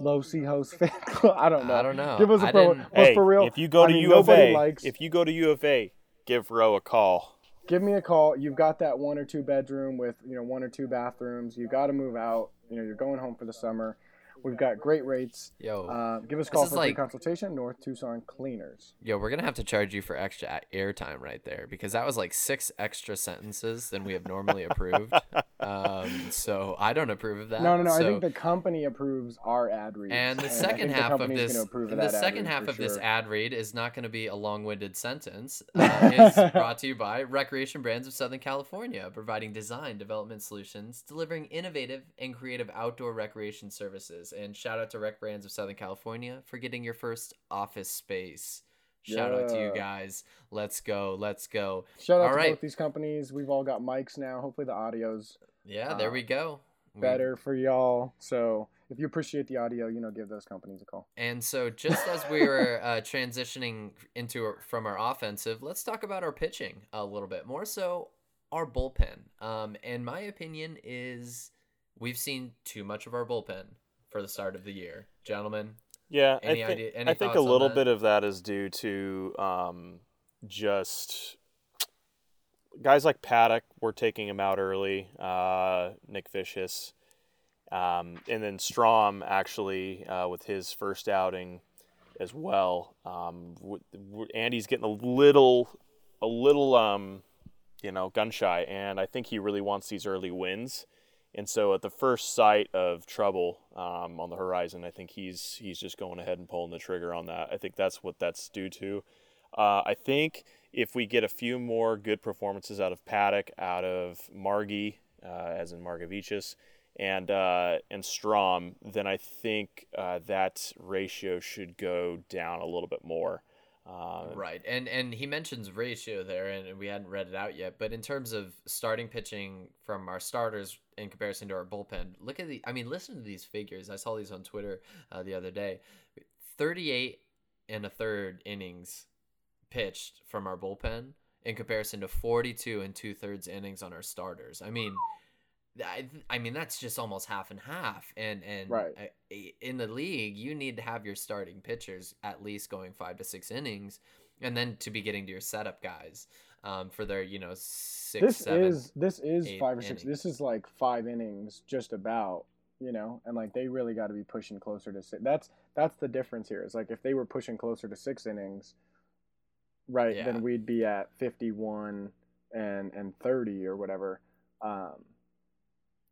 [SPEAKER 2] Low C Host Fan Club. I don't know.
[SPEAKER 1] I don't know.
[SPEAKER 2] Give us a
[SPEAKER 1] I
[SPEAKER 2] promo.
[SPEAKER 1] didn't-
[SPEAKER 2] But
[SPEAKER 3] Hey,
[SPEAKER 2] for real,
[SPEAKER 3] if you go
[SPEAKER 2] I
[SPEAKER 3] to
[SPEAKER 2] mean,
[SPEAKER 3] U of A,
[SPEAKER 2] likes-
[SPEAKER 3] if you go to U of A, give Roe a call.
[SPEAKER 2] Give me a call. You've got that one or two bedroom with you know one or two bathrooms. You got to move out. You know you're going home for the summer. We've got great rates.
[SPEAKER 1] Yo,
[SPEAKER 2] Uh, give us a call for
[SPEAKER 1] like-
[SPEAKER 2] consultation. North Tucson Cleaners.
[SPEAKER 1] yo, we're gonna have to charge you for extra airtime right there because that was like six extra sentences than we have normally approved. Um, so I don't approve of that.
[SPEAKER 2] No, no, no. I think the company approves our ad read.
[SPEAKER 1] And the second
[SPEAKER 2] the
[SPEAKER 1] half of this,
[SPEAKER 2] of
[SPEAKER 1] the
[SPEAKER 2] ad
[SPEAKER 1] second
[SPEAKER 2] read
[SPEAKER 1] half of this ad read is not going to be a long-winded sentence. Uh, is brought to you by Recreation Brands of Southern California, providing design development solutions, delivering innovative and creative outdoor recreation services. And shout out to Rec Brands of Southern California for getting your first office space. Shout out to you guys. Let's go. Let's go.
[SPEAKER 2] Shout out
[SPEAKER 1] All
[SPEAKER 2] to
[SPEAKER 1] right.
[SPEAKER 2] both these companies. We've all got mics now. Hopefully the audio's
[SPEAKER 1] Yeah, there
[SPEAKER 2] Uh,
[SPEAKER 1] we go. We-
[SPEAKER 2] better for y'all. So if you appreciate the audio, you know, give those companies a call.
[SPEAKER 1] And so, just as we were uh, transitioning into from our offensive, let's talk about our pitching a little bit more. So, our bullpen. Um, and my opinion is we've seen too much of our bullpen for the start of the year, gentlemen.
[SPEAKER 3] Yeah,
[SPEAKER 1] Any
[SPEAKER 3] I think,
[SPEAKER 1] idea-
[SPEAKER 3] I think a little bit of that is due to um, just guys like Paddack. We're taking him out early. Uh, Nick Vicious, um, and then Strahm actually uh, with his first outing as well. Um, w- w- Andy's getting a little, a little, um, you know, gun shy, and I think he really wants these early wins. And so, at the first sight of trouble um, on the horizon, I think he's he's just going ahead and pulling the trigger on that. I think that's what that's due to. Uh, I think if we get a few more good performances out of Paddack, out of Margie, uh, as in Margevicius, and uh, and Strahm, then I think uh, that ratio should go down a little bit more. Uh,
[SPEAKER 1] Right, and and he mentions ratio there, and we hadn't read it out yet. But in terms of starting pitching from our starters in comparison to our bullpen, look at the. I mean, listen to these figures. I saw these on Twitter uh, the other day. Thirty-eight and a third innings pitched from our bullpen in comparison to forty-two and two-thirds innings on our starters. I mean. I, I mean that's just almost half and half and and
[SPEAKER 2] Right.
[SPEAKER 1] I- in the league you need to have your starting pitchers at least going five to six innings and then to be getting to your setup guys um, for their you know six
[SPEAKER 2] this
[SPEAKER 1] seven
[SPEAKER 2] is this is five or six.
[SPEAKER 1] innings.
[SPEAKER 2] This is like five innings, just about. You know, and like they really got to be pushing closer to six. That's that's the difference here. It's like if they were pushing closer to six innings, right?
[SPEAKER 1] Yeah.
[SPEAKER 2] Then we'd be at fifty-one and and thirty or whatever. Um,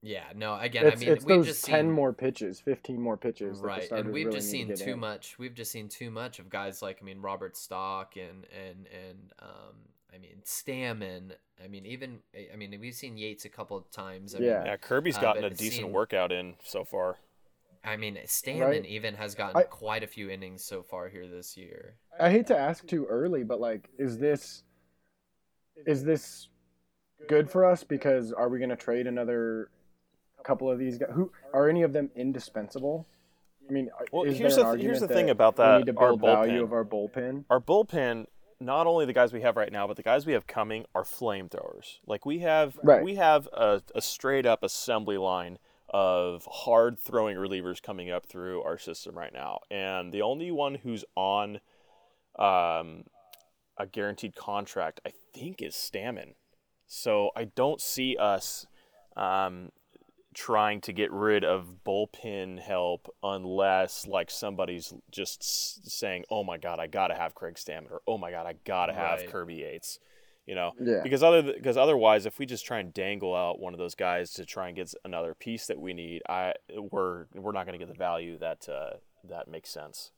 [SPEAKER 1] yeah no again
[SPEAKER 2] it's
[SPEAKER 1] i mean
[SPEAKER 2] it's
[SPEAKER 1] we've
[SPEAKER 2] those
[SPEAKER 1] just
[SPEAKER 2] ten
[SPEAKER 1] seen
[SPEAKER 2] more pitches, fifteen more pitches. that the
[SPEAKER 1] right and we've
[SPEAKER 2] really
[SPEAKER 1] just
[SPEAKER 2] need to
[SPEAKER 1] seen too
[SPEAKER 2] in.
[SPEAKER 1] much we've just seen too much of guys like i mean robert stock and and and um i mean stammen i mean even i mean we've seen yates a couple of times I mean,
[SPEAKER 2] Yeah.
[SPEAKER 3] yeah, Kirby's
[SPEAKER 1] Uh,
[SPEAKER 3] gotten
[SPEAKER 1] but
[SPEAKER 3] a decent
[SPEAKER 1] seemed-
[SPEAKER 3] workout in so far.
[SPEAKER 1] I mean, Stammen
[SPEAKER 2] Right.
[SPEAKER 1] even has gotten
[SPEAKER 2] I-
[SPEAKER 1] quite a few innings so far here this year.
[SPEAKER 2] I hate to ask too early, but like, is this is this good for us? Because are we going to trade another couple of these guys? Who are any of them indispensable? I mean,
[SPEAKER 3] Well, here's the th- here's the thing
[SPEAKER 2] that
[SPEAKER 3] about
[SPEAKER 2] we
[SPEAKER 3] that,
[SPEAKER 2] need to
[SPEAKER 3] our
[SPEAKER 2] build value
[SPEAKER 3] bullpen.
[SPEAKER 2] of our bullpen.
[SPEAKER 3] our bullpen, not only the guys we have right now, but the guys we have coming are flamethrowers. Like we have,
[SPEAKER 2] Right.
[SPEAKER 3] we have a, a straight up assembly line of hard throwing relievers coming up through our system right now, and the only one who's on um, a guaranteed contract, I think, is Stammen. So I don't see us um, trying to get rid of bullpen help unless like somebody's just saying, "Oh my God, I gotta have Craig Stammen," or "Oh my God, I gotta have
[SPEAKER 1] Right.
[SPEAKER 3] Kirby Yates." You know,
[SPEAKER 2] Yeah.
[SPEAKER 3] because other because otherwise, if we just try and dangle out one of those guys to try and get another piece that we need, I we're we're not going to get the value that uh, that makes sense.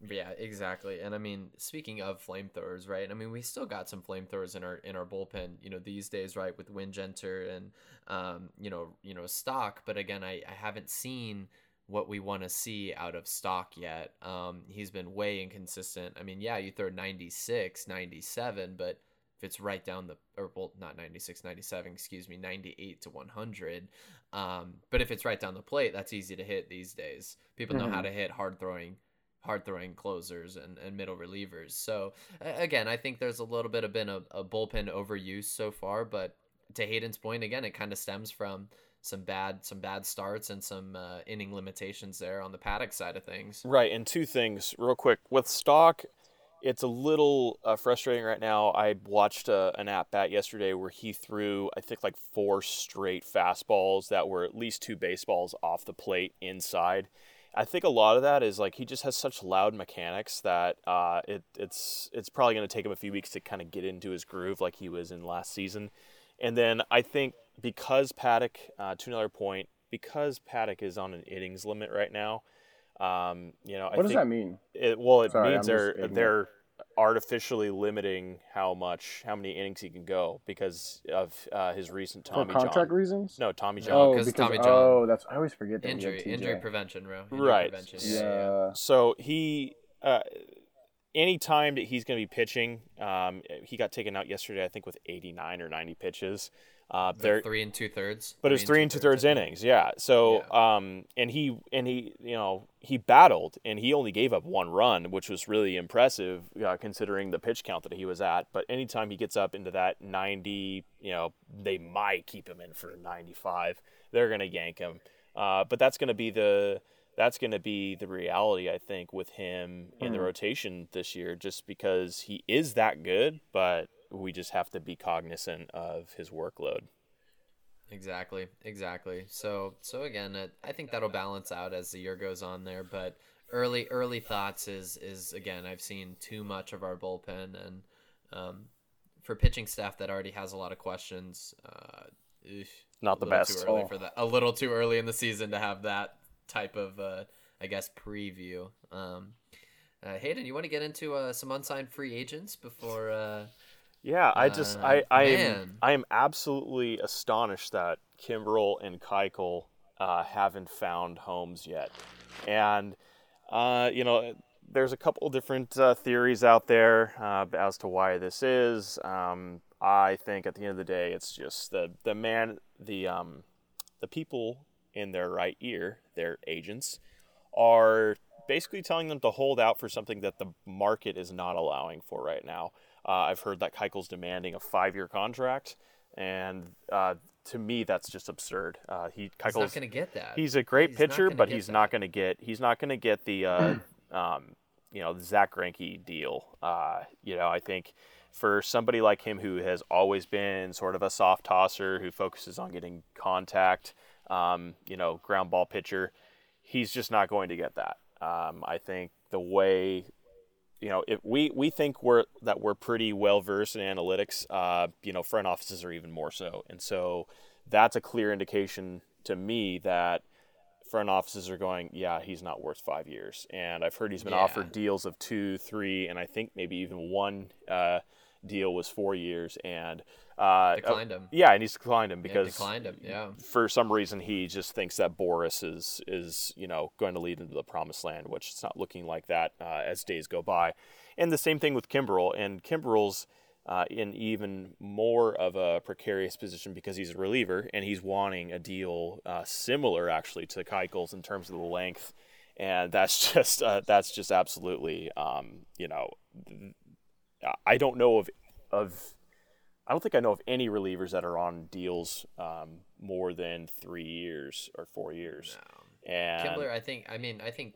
[SPEAKER 1] Yeah, exactly. And I mean, speaking of flamethrowers, right? I mean, we still got some flamethrowers in our in our bullpen, you know, these days, right, with Wingenter and um, you know, you know, stock. But again, I, I haven't seen what we want to see out of stock yet. Um, he's been way inconsistent. I mean, yeah, you throw 96, 97, but if it's right down the or well not 96 97 excuse me 98 to 100 um, but if it's right down the plate that's easy to hit these days people know how
[SPEAKER 2] Mhm.
[SPEAKER 1] to hit hard throwing hard throwing closers and, and middle relievers. So again, I think there's a little bit of been a, a bullpen overuse so far, but to Hayden's point, again, it kind of stems from some bad some bad starts and some uh, inning limitations there on the Paddack side of things.
[SPEAKER 3] Right, and two things real quick with Stock. It's a little uh, frustrating right now. I watched uh, an at bat yesterday where he threw, I think, like four straight fastballs that were at least two baseballs off the plate inside. I think a lot of that is like he just has such loud mechanics that uh, it, it's it's probably going to take him a few weeks to kind of get into his groove like he was in last season. And then I think because Paddack, uh, to another point, because Paddack is on an innings limit right now, um, you know,
[SPEAKER 2] what
[SPEAKER 3] I
[SPEAKER 2] does that mean?
[SPEAKER 3] It, well, it
[SPEAKER 2] Sorry,
[SPEAKER 3] means they're they're artificially limiting how much how many innings he can go because of uh, his recent
[SPEAKER 2] For
[SPEAKER 3] Tommy
[SPEAKER 2] contract
[SPEAKER 3] John.
[SPEAKER 2] reasons?
[SPEAKER 3] No, Tommy John.
[SPEAKER 2] Oh,
[SPEAKER 1] 'cause
[SPEAKER 2] because
[SPEAKER 1] Tommy John.
[SPEAKER 2] oh, that's I always forget that.
[SPEAKER 1] Injury injury prevention, bro. Injury
[SPEAKER 3] Right.
[SPEAKER 1] Prevention.
[SPEAKER 2] Yeah.
[SPEAKER 1] Yeah. yeah, yeah.
[SPEAKER 3] So he, uh, any time that he's going to be pitching, um, he got taken out yesterday, I think, with 89 or 90 pitches. Uh, there,
[SPEAKER 1] three and two thirds.
[SPEAKER 3] but it's three and two thirds innings, yeah. So, um, and he and he, you know, he battled, and he only gave up one run, which was really impressive uh, considering the pitch count that he was at. But anytime he gets up into that ninety, you know, they might keep him in for ninety five. They're gonna yank him, uh, but that's gonna be the that's going to be the reality, I think, with him in the
[SPEAKER 2] Mhm.
[SPEAKER 3] rotation this year, just because he is that good, but we just have to be cognizant of his workload.
[SPEAKER 1] Exactly, exactly. So, so again, it, I think that'll balance out as the year goes on there. But early, early thoughts is is again, I've seen too much of our bullpen, and um, for pitching staff that already has a lot of questions, uh,
[SPEAKER 3] Not the best.
[SPEAKER 1] Too early
[SPEAKER 2] Oh.
[SPEAKER 1] for that. A little too early in the season to have that type of, uh, I guess, preview. Um, uh, Hayden, you want to get into uh, some unsigned free agents before? Uh,
[SPEAKER 3] Yeah, I just
[SPEAKER 1] Uh,
[SPEAKER 3] I I am. I am absolutely astonished that Kimbrel and Keuchel uh, haven't found homes yet, and uh, you know there's a couple different uh, theories out there uh, as to why this is. Um, I think at the end of the day, it's just the the man the um the people in their right ear, their agents, are basically telling them to hold out for something that the market is not allowing for right now. Uh, I've heard that Keuchel's demanding a five-year contract, and uh, to me, that's just absurd. Uh, he
[SPEAKER 1] he's not going to get that.
[SPEAKER 3] he's a great
[SPEAKER 1] He's
[SPEAKER 3] pitcher, but he's
[SPEAKER 1] that.
[SPEAKER 3] not going to get he's not going to get the uh, um, you know Zach Greinke deal. Uh, you know, I think for somebody like him who has always been sort of a soft tosser who focuses on getting contact, um, you know, ground ball pitcher, he's just not going to get that. Um, I think the way you know, if we we think we're that we're pretty well versed in analytics, uh, you know, front offices are even more so, and so that's a clear indication to me that front offices are going, yeah, he's not worth five years, and I've heard he's been
[SPEAKER 1] Yeah.
[SPEAKER 3] offered deals of two, three, and I think maybe even one uh, deal was four years, and uh,
[SPEAKER 1] declined him.
[SPEAKER 3] yeah, and he's declined him
[SPEAKER 1] Yeah,
[SPEAKER 3] because
[SPEAKER 1] declined him. Yeah.
[SPEAKER 3] for some reason he just thinks that Boris is is you know going to lead into the promised land, which it's not looking like that uh, as days go by. And the same thing with Kimbrel, and Kimbrel's uh, in even more of a precarious position because he's a reliever and he's wanting a deal uh, similar actually to Keuchel's in terms of the length, and that's just uh, that's just absolutely um, you know I don't know of of I don't think I know of any relievers that are on deals um, more than three years or four years.
[SPEAKER 1] No.
[SPEAKER 3] And
[SPEAKER 1] Kimbrel, I think. I mean, I think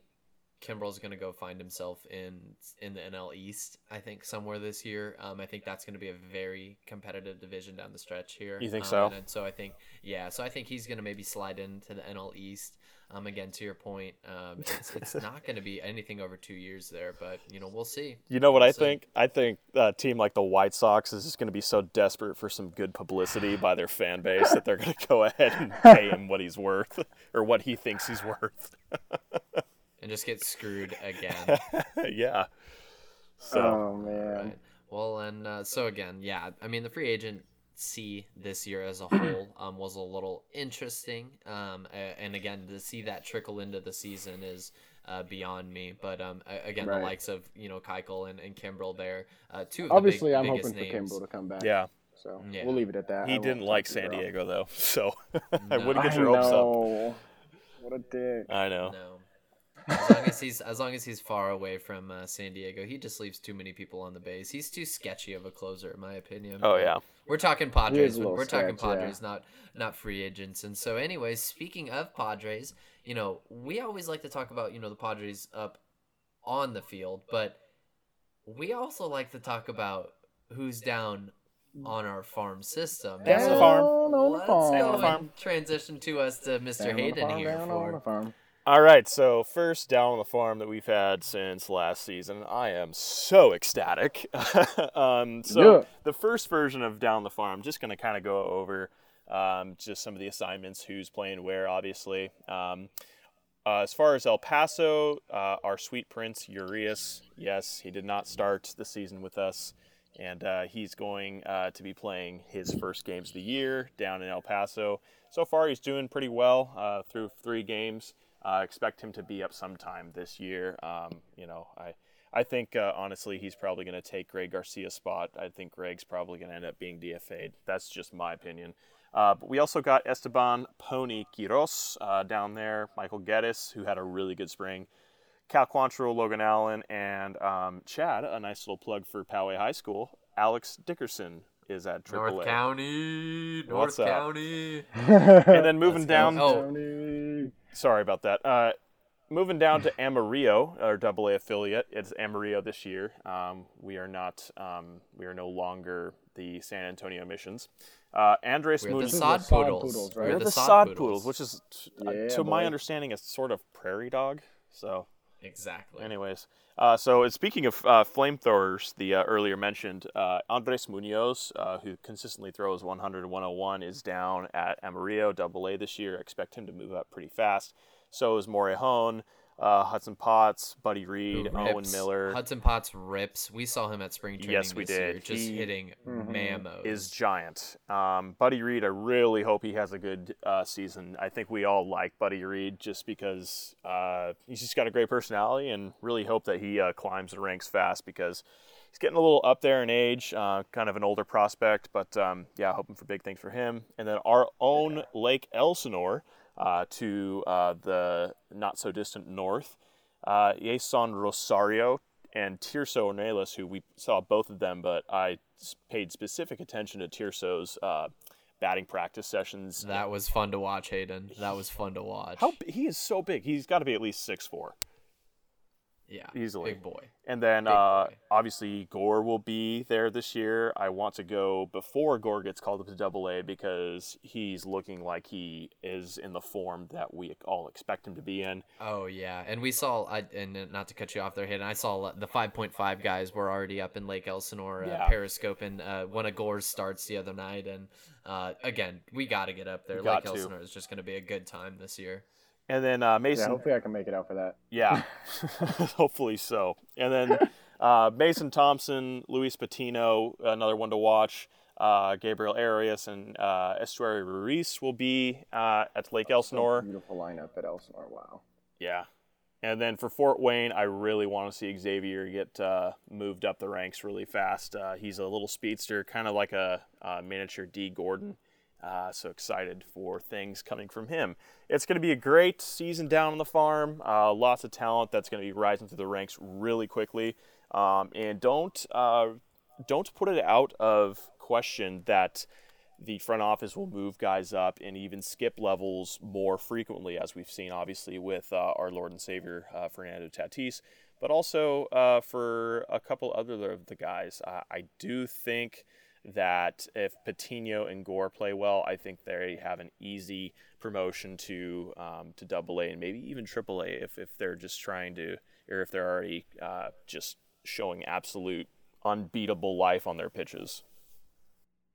[SPEAKER 1] Kimbrel's going to go find himself in in the NL East. I think somewhere this year. Um, I think that's going to be a very competitive division down the stretch here.
[SPEAKER 3] You think
[SPEAKER 1] Um,
[SPEAKER 3] so?
[SPEAKER 1] And, so I think, yeah. So I think he's going to maybe slide into the NL East. Um, again, to your point, um, it's, it's not going to be anything over two years there, but you know we'll see.
[SPEAKER 3] you know what
[SPEAKER 1] We'll
[SPEAKER 3] I
[SPEAKER 1] see.
[SPEAKER 3] think? I think a team like the White Sox is just going to be so desperate for some good publicity by their fan base that they're going to go ahead and pay him what he's worth or what he thinks he's worth.
[SPEAKER 1] and just get screwed again.
[SPEAKER 3] yeah. So
[SPEAKER 2] oh man.
[SPEAKER 1] Right. Well, and uh, so again, yeah, I mean the free agent see this year as a whole um, was a little interesting, um, and again to see that trickle into the season is uh, beyond me. But um, again,
[SPEAKER 2] Right.
[SPEAKER 1] the likes of you know Keuchel and, and Kimbrel there, uh, two of the
[SPEAKER 2] Obviously,
[SPEAKER 1] big,
[SPEAKER 2] I'm
[SPEAKER 1] biggest
[SPEAKER 2] hoping for
[SPEAKER 1] names.
[SPEAKER 2] Kimbrel to come back.
[SPEAKER 3] yeah,
[SPEAKER 2] So
[SPEAKER 1] Yeah.
[SPEAKER 2] we'll leave it at that.
[SPEAKER 3] He
[SPEAKER 2] won't
[SPEAKER 3] didn't like San Diego though, so I wouldn't get
[SPEAKER 2] I
[SPEAKER 3] your hopes up.
[SPEAKER 2] What a dick.
[SPEAKER 3] I know.
[SPEAKER 1] No. As long as he's as long as he's far away from uh, San Diego, he just leaves too many people on the base. He's too sketchy of a closer, in my opinion.
[SPEAKER 3] Oh yeah.
[SPEAKER 1] we're talking Padres.
[SPEAKER 2] a
[SPEAKER 1] when-
[SPEAKER 2] little
[SPEAKER 1] We're talking
[SPEAKER 2] sketch, yeah.
[SPEAKER 1] Padres, not not free agents. And so, anyways, speaking of Padres, you know, we always like to talk about you know the Padres up on the field, but we also like to talk about who's down on our farm system.
[SPEAKER 3] Down
[SPEAKER 1] And
[SPEAKER 3] on the
[SPEAKER 1] so
[SPEAKER 3] farm.
[SPEAKER 2] on
[SPEAKER 1] Let's
[SPEAKER 2] farm.
[SPEAKER 1] go
[SPEAKER 3] Down on the
[SPEAKER 1] and
[SPEAKER 3] farm.
[SPEAKER 1] transition to us to Mr.
[SPEAKER 2] Down on the
[SPEAKER 1] Hayden
[SPEAKER 2] farm,
[SPEAKER 1] here
[SPEAKER 2] down on the
[SPEAKER 1] for
[SPEAKER 2] farm.
[SPEAKER 3] All right, so first down on the farm that we've had since last season, I am so ecstatic. um, so
[SPEAKER 2] Yeah.
[SPEAKER 3] the first version of down on the farm, just going to kind of go over um, just some of the assignments, who's playing where, obviously. Um, uh, as far as El Paso, uh, our sweet prince Urias, yes, he did not start the season with us, and uh, he's going uh, to be playing his first games of the year down in El Paso. So far, he's doing pretty well uh, through three games. Uh, expect him to be up sometime this year. Um, you know, I I think uh, honestly he's probably going to take Greg Garcia's spot. I think Greg's probably going to end up being DFA'd. That's just my opinion. Uh, but we also got Esteban Pony Quiroz uh, down there, Michael Gettys, who had a really good spring, Cal Quantrill, Logan Allen, and um, Chad, a nice little plug for Poway High School. Alex Dickerson is at AAA.
[SPEAKER 1] North County, North
[SPEAKER 3] What's up?
[SPEAKER 1] County.
[SPEAKER 3] And then moving down,
[SPEAKER 1] Oh.
[SPEAKER 2] Tony.
[SPEAKER 3] sorry about that. Uh, moving down to Amarillo, our Double A affiliate. It's Amarillo this year. Um, we are not. Um, we are no longer the San Antonio Missions. Uh, Andres
[SPEAKER 1] We're the
[SPEAKER 3] Moon.
[SPEAKER 2] This is
[SPEAKER 1] sod
[SPEAKER 2] the sod
[SPEAKER 1] poodles.
[SPEAKER 2] poodles,
[SPEAKER 1] We're?
[SPEAKER 3] We're
[SPEAKER 1] the,
[SPEAKER 3] the
[SPEAKER 1] sod,
[SPEAKER 3] sod
[SPEAKER 1] poodles.
[SPEAKER 3] poodles, which is, uh,
[SPEAKER 2] Yeah,
[SPEAKER 3] to my understanding, a sort of prairie dog. So,
[SPEAKER 1] exactly.
[SPEAKER 3] anyways, uh, so speaking of uh, flamethrowers, the uh, earlier mentioned uh, Andres Munoz, uh, who consistently throws 100 and 101, is down at Amarillo Double A this year. Expect him to move up pretty fast. So is Morejon, uh, Hudson Potts, Buddy
[SPEAKER 1] Who
[SPEAKER 3] Reed, Owen. Miller.
[SPEAKER 1] Hudson Potts rips. We saw him at spring training
[SPEAKER 3] Yes, we
[SPEAKER 1] this year,
[SPEAKER 3] did.
[SPEAKER 1] just
[SPEAKER 3] He
[SPEAKER 1] hitting
[SPEAKER 2] Mhm.
[SPEAKER 1] mamos.
[SPEAKER 3] is giant. Um, Buddy Reed, I really hope he has a good uh, season. I think we all like Buddy Reed just because uh, he's just got a great personality, and really hope that he uh, climbs the ranks fast because he's getting a little up there in age, uh, kind of an older prospect. But um, yeah, hoping for big things for him. And then our own Lake Elsinore uh, to uh, the not so distant north, uh, Jeisson Rosario and Tirso Ornelas, who we saw both of them, but I paid specific attention to Tirso's uh, batting practice sessions.
[SPEAKER 1] That was fun to watch, Hayden. That was fun to watch.
[SPEAKER 3] How he is so big. He's got to be at least six four.
[SPEAKER 1] Yeah,
[SPEAKER 3] easily.
[SPEAKER 1] big boy.
[SPEAKER 3] And then uh,
[SPEAKER 1] boy.
[SPEAKER 3] obviously Gore will be there this year. I want to go before Gore gets called up to Double A because he's looking like he is in the form that we all expect him to be in.
[SPEAKER 1] Oh yeah, and we saw. I and not to cut you off there, Hayden. I saw the 5.5 guys were already up in Lake Elsinore, uh,
[SPEAKER 3] Yeah.
[SPEAKER 1] periscoping uh, one of Gore's starts the other night. And uh, again, we got to get up there. Lake
[SPEAKER 3] to.
[SPEAKER 1] Elsinore is just going to be a good time this year.
[SPEAKER 3] And then uh,
[SPEAKER 2] Yeah,
[SPEAKER 3] Mason
[SPEAKER 2] hopefully I can make it out for that.
[SPEAKER 3] Yeah, hopefully so. And then uh, Mason Thompson, Luis Patino, another one to watch. Uh, Gabriel Arias and uh, Esteury Ruiz will be uh, at Lake Elsinore.
[SPEAKER 2] Beautiful lineup at Elsinore. Wow.
[SPEAKER 3] Yeah. And then for Fort Wayne, I really want to see Xavier get uh, moved up the ranks really fast. Uh, he's a little speedster, kind of like a uh, miniature D. Gordon. Uh, so excited for things coming from him. It's going to be a great season down on the farm. Uh, lots of talent that's going to be rising through the ranks really quickly. Um, and don't uh, don't put it out of question that the front office will move guys up and even skip levels more frequently, as we've seen, obviously, with uh, our Lord and Savior uh, Fernando Tatis, but also uh, for a couple other of the guys. I do think that if Patino and Gore play well, I think they have an easy promotion to um, to Double A and maybe even Triple A if, if they're just trying to, or if they're already uh, just showing absolute unbeatable life on their pitches.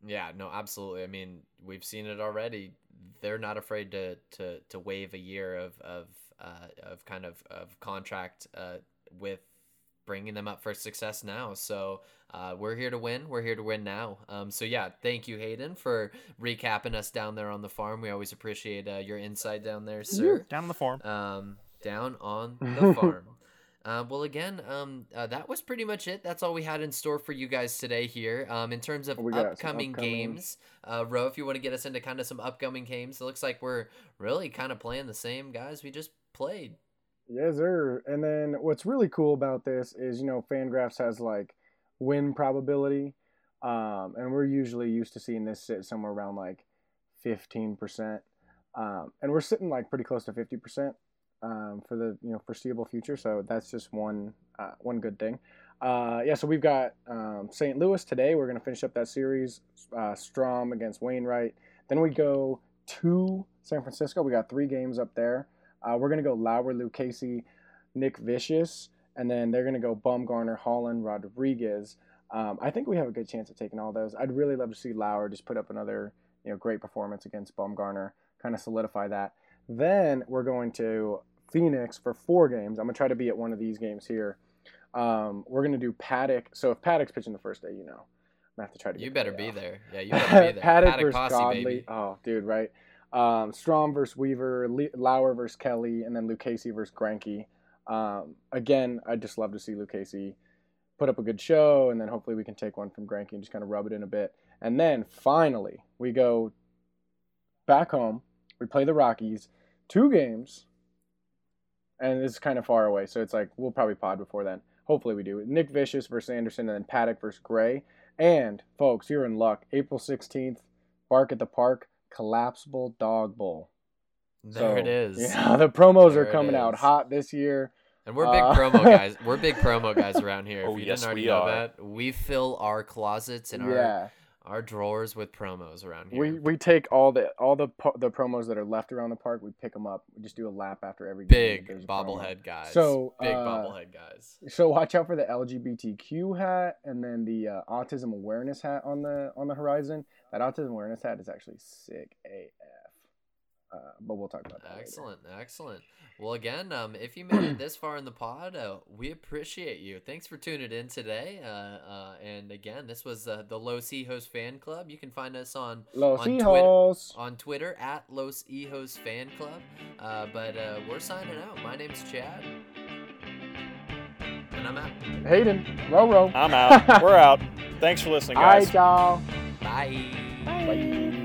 [SPEAKER 1] Yeah, no, absolutely. I mean, we've seen it already. They're not afraid to to to waive a year of of uh, of kind of of contract uh, with bringing them up for success now. So uh, we're here to win. We're here to win now. Um, so yeah, thank you, Hayden, for recapping us down there on the farm. We always appreciate uh, your insight down there, sir.
[SPEAKER 3] Down on the farm.
[SPEAKER 1] Um, down on the farm. Uh, well, again, um, uh, that was pretty much it. That's all we had in store for you guys today here. Um, in terms of
[SPEAKER 2] We
[SPEAKER 1] upcoming,
[SPEAKER 2] upcoming-
[SPEAKER 1] games, uh, Ro, if you want to get us into kind of some upcoming games, it looks like we're really kind of playing the same guys we just played.
[SPEAKER 2] Yes, sir. And then what's really cool about this is, you know, Fangraphs has like win probability. Um, and we're usually used to seeing this sit somewhere around like 15%. Um, and we're sitting like pretty close to 50% um, for the you know foreseeable future. So that's just one uh, one good thing. Uh, yeah, so we've got um, St. Louis today. We're going to finish up that series. Uh, Strahm against Wainwright. Then we go to San Francisco. We got three games up there. Uh, we're going to go Lauer, Lucchesi, Nick Vicious, and then they're going to go Bumgarner, Holland, Rodriguez. Um, I think we have a good chance of taking all those. I'd really love to see Lauer just put up another you know great performance against Bumgarner, kind of solidify that. Then we're going to Phoenix for four games. I'm gonna try to be at one of these games here. Um, we're gonna do Paddack. So if Paddack's pitching the first day, you know, I'm gonna have to try to.
[SPEAKER 1] You better be there. Yeah, you better be there.
[SPEAKER 2] Paddack, Paddack versus Posse, Godley. Baby. Oh, dude, right. Um, Strahm versus Weaver, Le- Lauer versus Kelly, and then Lucchesi versus Greinke. Um, again, I'd just love to see Lucchesi put up a good show, and then hopefully we can take one from Greinke and just kind of rub it in a bit. And then finally, we go back home. We play the Rockies, two games, and this is kind of far away, so it's like we'll probably pod before then. Hopefully we do. Nick Vicious versus Anderson, and then Paddack versus Gray. And folks, you're in luck. April 16th, Bark at the Park, collapsible dog bowl.
[SPEAKER 1] There so, it is.
[SPEAKER 2] Yeah, the promos there are coming out hot this year.
[SPEAKER 1] And we're big uh, promo guys. We're big promo guys around here. oh, if you yes, didn't already know are. that, we fill our closets and yeah. our our drawers with promos around here.
[SPEAKER 2] We we take all the all the the promos that are left around the park. We pick them up. We just do a lap after every
[SPEAKER 1] big. Bobblehead guys. So big uh, bobblehead guys.
[SPEAKER 2] So watch out for the LGBTQ hat and then the uh, autism awareness hat on the on the horizon. That autism awareness hat is actually sick AF. Uh, but we'll talk about that.
[SPEAKER 1] Excellent, later. excellent. Well, again, um, if you made it this far in the pod, uh, we appreciate you. Thanks for tuning in today. Uh, uh, and again, this was uh, the Los Hijos Fan Club. You can find us on
[SPEAKER 2] Los
[SPEAKER 1] on
[SPEAKER 2] Hijos
[SPEAKER 1] Twitter, on Twitter at Los Hijos Fan Club. Uh, but uh, we're signing out. My name's Chad, and I'm out.
[SPEAKER 2] Hayden, Roro.
[SPEAKER 3] I'm out. we're out. Thanks for listening, guys.
[SPEAKER 2] All right, y'all.
[SPEAKER 1] Bye.
[SPEAKER 2] Bye. Bye.